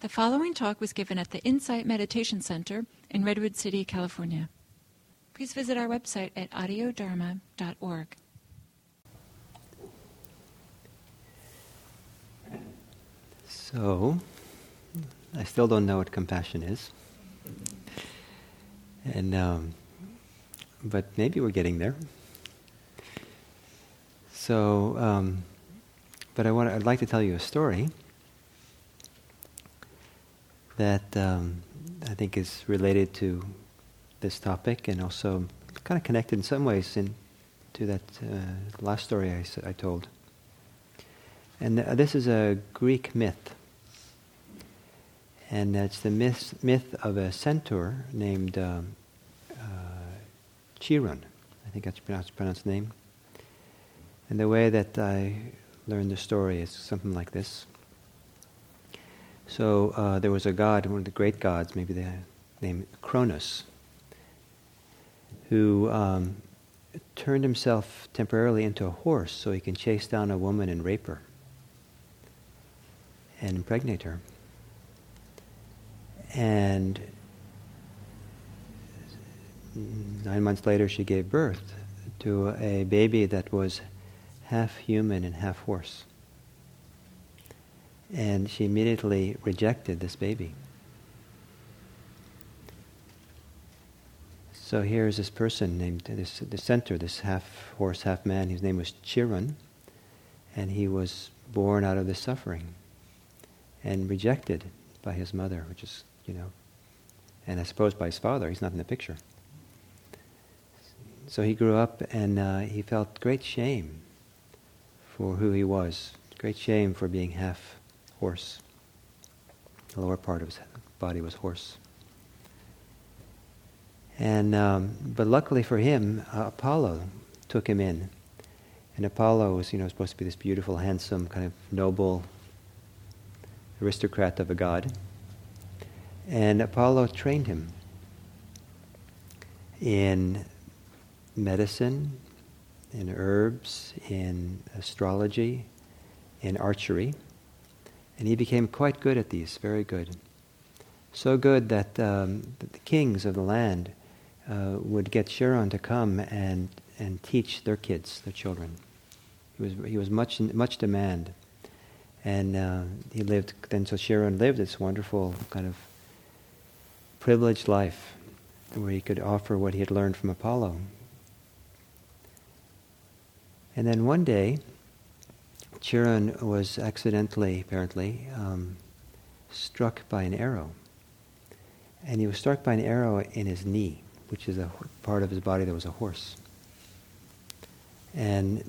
The following talk was given at the Insight Meditation Center in Redwood City, California. Please visit our website at audiodharma.org. So, I still don't know what compassion is. And, um, but maybe we're getting there. So, um, but I want I'd like to tell you a story that um, I think is related to this topic and also kind of connected in some ways in, to that uh, last story I, I told. And uh, this is a Greek myth. And it's the myth, myth of a centaur named um, uh, Chiron. I think that's pronounced, pronounced name. And the way that I learned the story is something like this. So uh, there was a god, one of the great gods, maybe the name Cronus, who um, turned himself temporarily into a horse so he can chase down a woman and rape her and impregnate her. And nine months later, she gave birth to a baby that was half human and half horse. And she immediately rejected this baby. So here's this person named this the centaur, this half horse, half man. His name was Chiron, and he was born out of this suffering and rejected by his mother, which is you know, and I suppose by his father. He's not in the picture. So he grew up and uh, he felt great shame for who he was. Great shame for being half horse. The lower part of his body was horse. And um, but luckily for him, uh, Apollo took him in, and Apollo was you know supposed to be this beautiful, handsome, kind of noble aristocrat of a god. And Apollo trained him in medicine, in herbs, in astrology, in archery. And he became quite good at these, very good. So good that, um, that the kings of the land uh, would get Chiron to come and, and teach their kids, their children. He was, he was much, much demand. And uh, he lived, then so Chiron lived this wonderful kind of privileged life where he could offer what he had learned from Apollo and then one day, Chiron was accidentally, apparently, um, struck by an arrow. And he was struck by an arrow in his knee, which is a part of his body that was a horse. And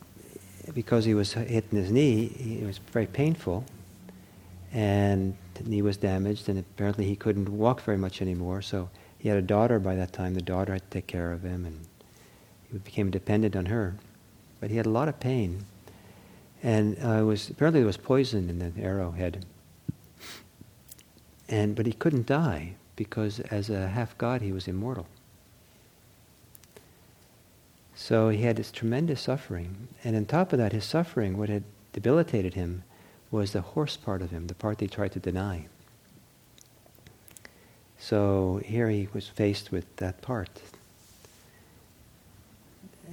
because he was hit in his knee, it was very painful. And the knee was damaged, and apparently he couldn't walk very much anymore. So he had a daughter by that time. The daughter had to take care of him, and he became dependent on her but he had a lot of pain. And uh, was apparently there was poison in the arrowhead. And but he couldn't die because as a half god he was immortal. So he had this tremendous suffering, and on top of that, his suffering, what had debilitated him, was the horse part of him, the part they tried to deny. So here he was faced with that part,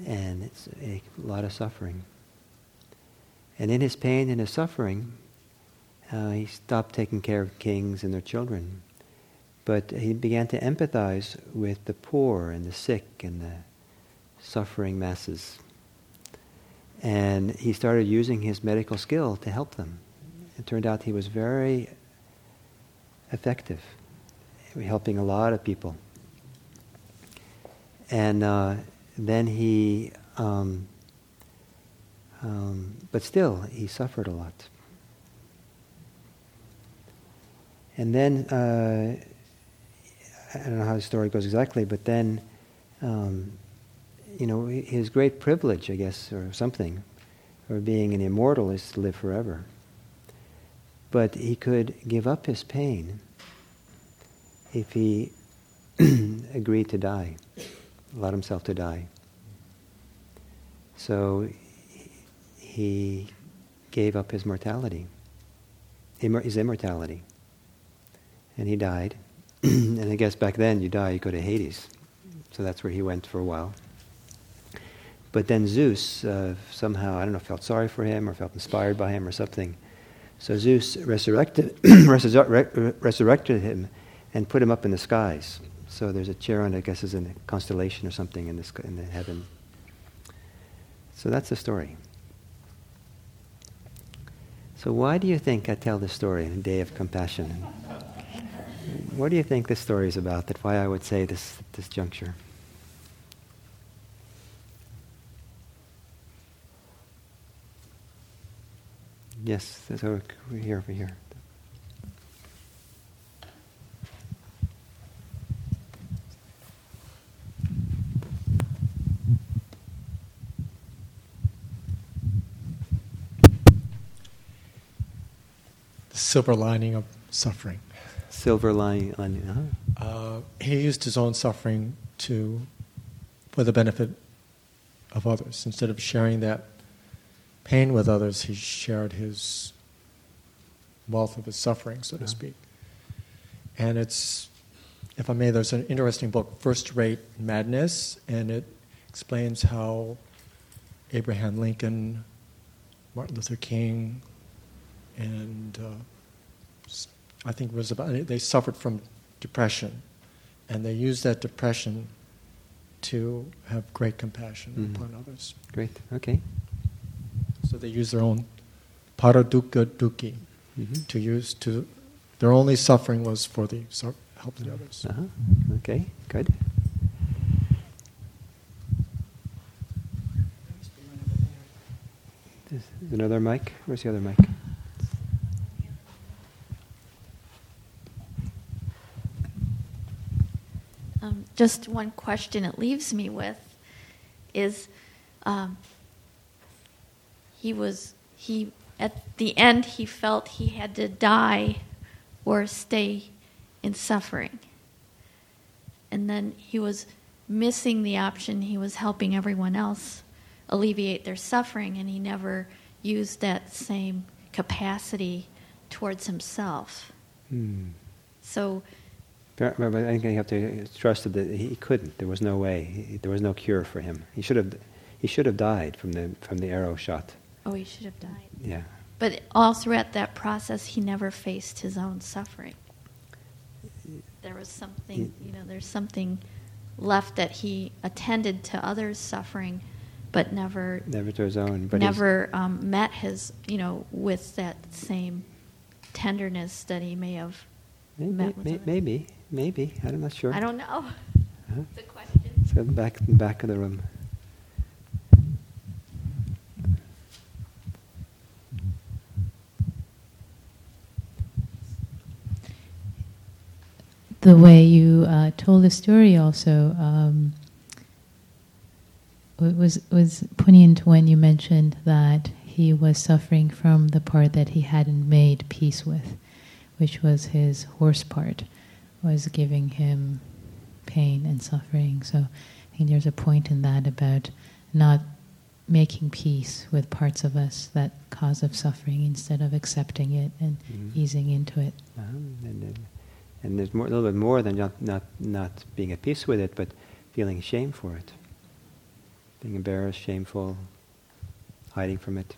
and it's a lot of suffering. And in his pain and his suffering, uh, he stopped taking care of kings and their children. But he began to empathize with the poor and the sick and the suffering masses. And he started using his medical skill to help them. It turned out he was very effective, helping a lot of people. And uh, then he, um, um, but still, he suffered a lot. And then, uh, I don't know how the story goes exactly, but then, um, you know, his great privilege, I guess, or something, or being an immortal is to live forever. But he could give up his pain if he agreed to die allowed himself to die. So he gave up his mortality, his immortality. and he died. and I guess back then, you die, you go to Hades. So that's where he went for a while. But then Zeus uh, somehow, I don't know, felt sorry for him or felt inspired by him or something. So Zeus resurrected, resurrected him and put him up in the skies. So there's a Chiron, I guess, is in a constellation or something in, the in the heaven. So that's the story. So why do you think I tell this story in a day of compassion? What do you think this story is about? That why I would say this at this juncture? Yes, over here, over here. The silver lining of suffering. Silver lining. Uh-huh. Uh, he used his own suffering to, for the benefit of others. Instead of sharing that pain with others, he shared his wealth of his suffering, so to speak. And it's, if I may, there's an interesting book, First Rate Madness, and it explains how Abraham Lincoln, Martin Luther King, and uh, I think it was about, they suffered from depression. And they used that depression to have great compassion mm. upon others. Great, okay. So they use their own paradukka dukkhi mm-hmm. to use to. Their only suffering was for the help the others. Uh-huh. Okay, good. Is another mic? Where's the other mic? Um, just one question it leaves me with is um, he was he at the end he felt he had to die or stay in suffering. And then he was missing the option. He was helping everyone else alleviate their suffering and he never used that same capacity towards himself. Hmm. so I think you have to trust that he couldn't. There was no way. He, there was no cure for him. He should have. He should have died from the from the arrow shot. Oh, he should have died. Yeah. But all throughout that process, he never faced his own suffering. There was something, you know, there's something left that he attended to others' suffering, but never never to his own. But never um, met his, you know, with that same tenderness that he may have maybe. May, maybe, maybe. I'm not sure. I don't know. It's a question. So back back of the room. the way you uh, told the story also um, was was poignant when you mentioned that he was suffering from the part that he hadn't made peace with, which was his horse part, was giving him pain and suffering. So I think there's a point in that about not making peace with parts of us that cause of suffering instead of accepting it and mm-hmm. easing into it. Um, and, and and there's more, a little bit more than not, not, not being at peace with it, but feeling shame for it. Being embarrassed, shameful, hiding from it.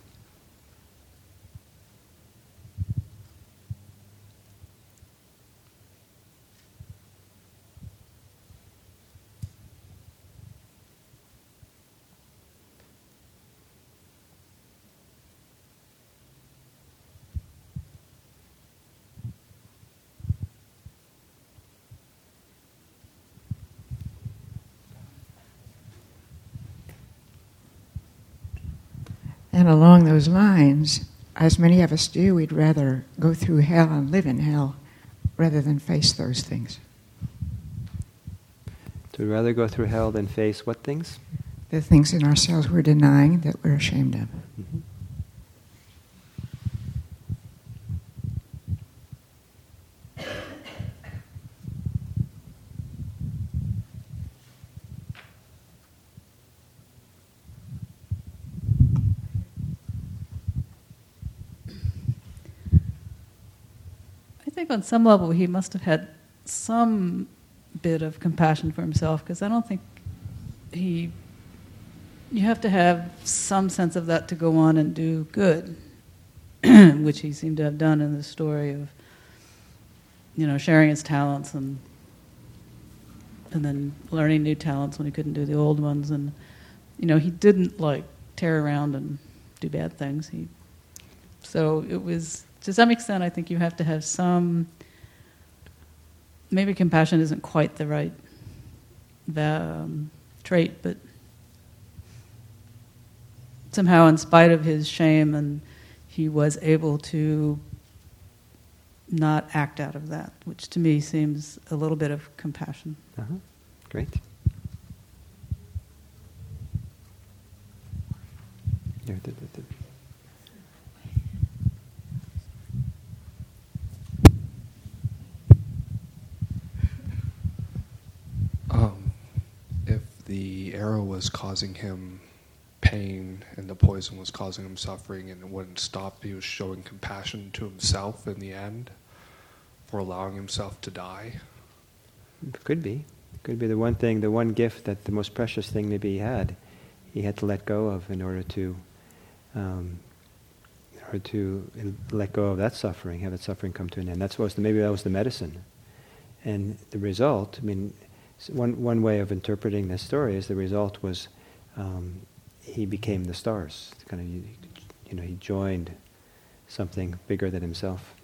And along those lines, as many of us do, we'd rather go through hell and live in hell rather than face those things. So we'd rather go through hell than face what things? The things in ourselves we're denying that we're ashamed of. Mm-hmm. think on some level he must have had some bit of compassion for himself because I don't think he. You have to have some sense of that to go on and do good, which he seemed to have done in the story of, you know, sharing his talents and and then learning new talents when he couldn't do the old ones and you know he didn't like tear around and do bad things he so it was to some extent i think you have to have some maybe compassion isn't quite the right um, trait but somehow in spite of his shame and he was able to not act out of that, which to me seems a little bit of compassion. Uh-huh. Great. Um, if the arrow was causing him pain and the poison was causing him suffering and it wouldn't stop, he was showing compassion to himself in the end for allowing himself to die? Could be. Could be the one thing, the one gift that the most precious thing maybe he had, he had to let go of in order to, um, in order to let go of that suffering, have that suffering come to an end. That's was the, maybe that was the medicine, and the result. I mean, one one way of interpreting this story is the result was um, he became the stars. Kind of, you, you know, he joined something bigger than himself.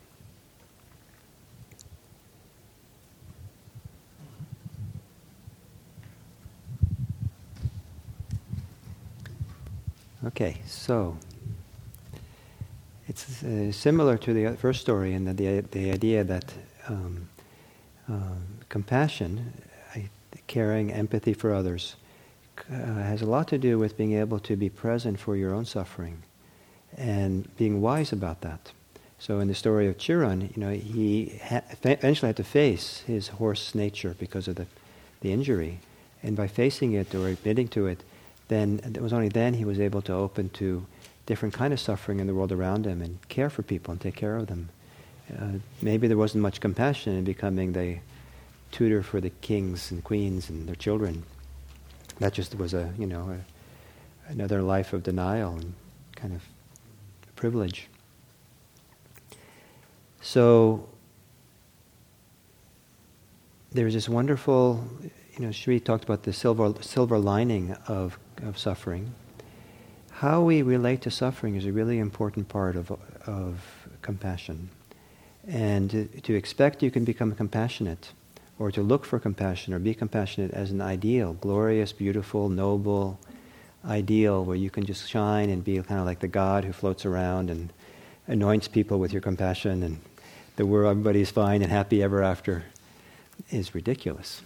Okay, so it's uh, similar to the first story in the, the, the idea that um, uh, compassion, caring, empathy for others, uh, has a lot to do with being able to be present for your own suffering and being wise about that. So in the story of Chiron, you know, he ha- eventually had to face his horse nature because of the, the injury. And by facing it or admitting to it, then it was only then he was able to open to different kind of suffering in the world around him and care for people and take care of them. Uh, maybe there wasn't much compassion in becoming the tutor for the kings and queens and their children. That just was a you know a, another life of denial and kind of privilege. So there's this wonderful, you know, Sri talked about the silver silver lining of of suffering. How we relate to suffering is a really important part of, of compassion. And to, to expect you can become compassionate, or to look for compassion, or be compassionate as an ideal, glorious, beautiful, noble ideal where you can just shine and be kind of like the God who floats around and anoints people with your compassion and the world everybody's fine and happy ever after is ridiculous.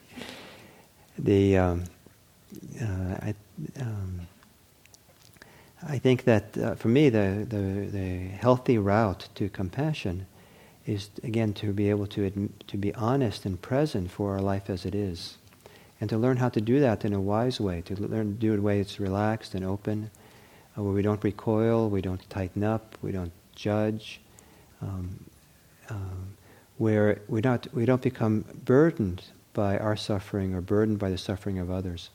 the um, uh, I, um, I think that uh, for me, the, the, the, healthy route to compassion is, again, to be able to, to be honest and present for our life as it is. And to learn how to do that in a wise way, to learn to do it in a way that's relaxed and open, uh, where we don't recoil, we don't tighten up, we don't judge, um, um, where we, not, we don't become burdened by our suffering or burdened by the suffering of others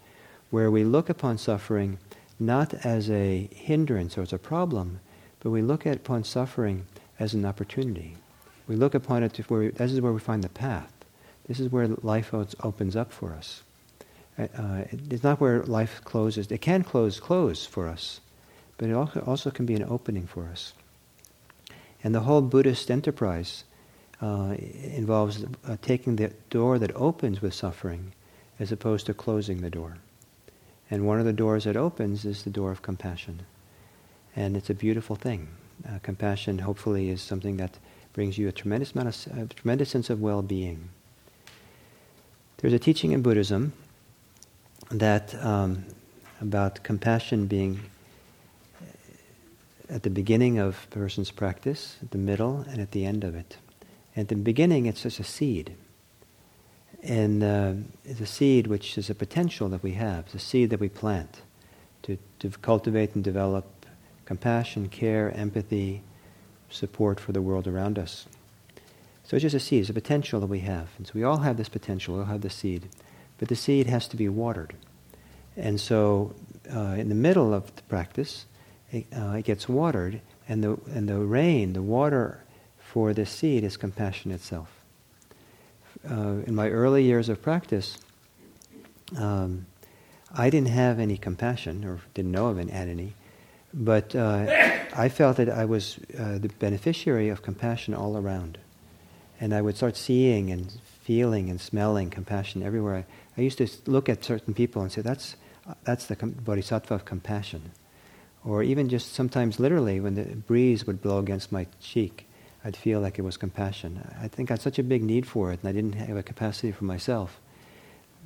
where we look upon suffering not as a hindrance or as a problem, but we look upon suffering as an opportunity. We look upon it where we, this is where we find the path. This is where life opens up for us. Uh, uh, it's not where life closes. It can close, close for us, but it also, also can be an opening for us. And the whole Buddhist enterprise uh, involves uh, taking the door that opens with suffering as opposed to closing the door. And one of the doors that opens is the door of compassion. And it's a beautiful thing. Uh, compassion, hopefully, is something that brings you a tremendous amount of, a tremendous sense of well-being. There's a teaching in Buddhism that um, about compassion being at the beginning of a person's practice, at the middle, and at the end of it. At the beginning, it's just a seed. And uh, it's a seed which is a potential that we have, it's a seed that we plant to, to cultivate and develop compassion, care, empathy, support for the world around us. So it's just a seed, it's a potential that we have. And so we all have this potential, we all have the seed. But the seed has to be watered. And so uh, in the middle of the practice, it, uh, it gets watered, and the, and the rain, the water for this seed is compassion itself. Uh, in my early years of practice, um, I didn't have any compassion, or didn't know of any, but uh, I felt that I was uh, the beneficiary of compassion all around. And I would start seeing and feeling and smelling compassion everywhere. I, I used to look at certain people and say, that's, that's the com- bodhisattva of compassion. Or even just sometimes literally, when the breeze would blow against my cheek, I'd feel like it was compassion. I think I had such a big need for it, and I didn't have a capacity for myself.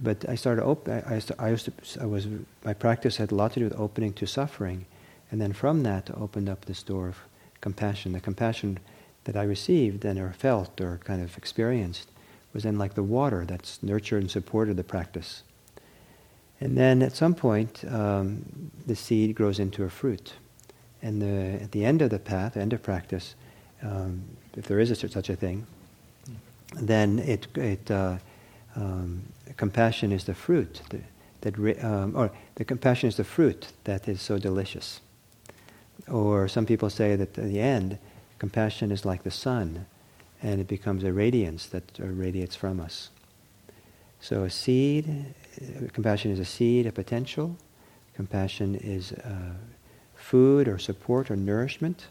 But I started open. I, I, used to, I was my practice had a lot to do with opening to suffering, and then from that opened up this door of compassion. The compassion that I received and or felt or kind of experienced was then like the water that's nurtured and supported the practice. And then at some point, um, the seed grows into a fruit. And the, at the end of the path, end of practice, um, if there is a, such a thing, then it, it uh, um, compassion is the fruit that, that um, or the compassion is the fruit that is so delicious. Or some people say that at the end, compassion is like the sun, and it becomes a radiance that radiates from us. So a seed, compassion is a seed, a potential. Compassion is uh, food or support or nourishment,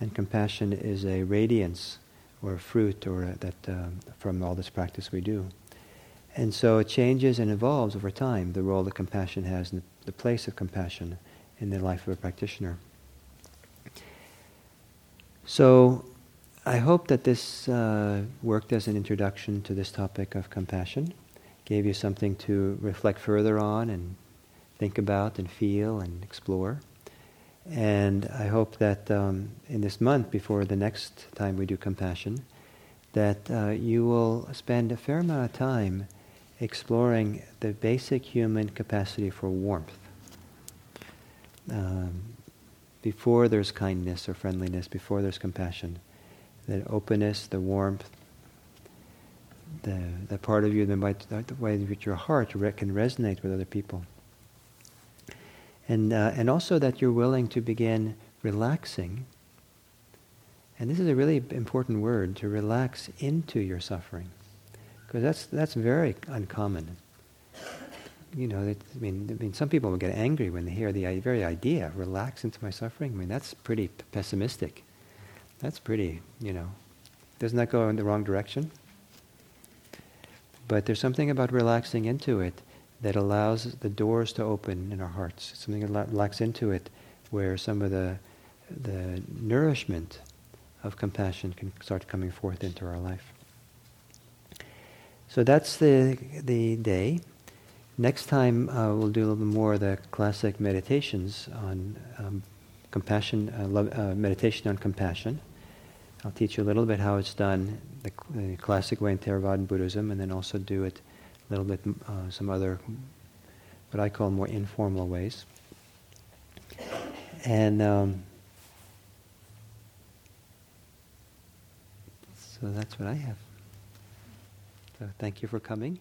and compassion is a radiance or a fruit or a, that um, from all this practice we do. And so it changes and evolves over time, the role that compassion has and the place of compassion in the life of a practitioner. So I hope that this uh, worked as an introduction to this topic of compassion, gave you something to reflect further on and think about and feel and explore. And I hope that um, in this month, before the next time we do compassion, that uh, you will spend a fair amount of time exploring the basic human capacity for warmth. Um, before there's kindness or friendliness, before there's compassion, That openness, the warmth, the, the part of you that might, the way in which your heart can resonate with other people. And, uh, and also that you're willing to begin relaxing. And this is a really important word, to relax into your suffering. Because that's, that's very uncommon. You know, it, I, mean, I mean, some people will get angry when they hear the very idea, relax into my suffering. I mean, that's pretty pessimistic. That's pretty, you know. Doesn't that go in the wrong direction? But there's something about relaxing into it that allows the doors to open in our hearts. Something that relax into it where some of the, the nourishment of compassion can start coming forth into our life. So that's the, the day. Next time uh, we'll do a little bit more of the classic meditations on um, compassion, uh, love, uh, meditation on compassion. I'll teach you a little bit how it's done the, the classic way in Theravada Buddhism, and then also do it a little bit uh, some other, what I call more informal ways. And um, so that's what I have. So thank you for coming.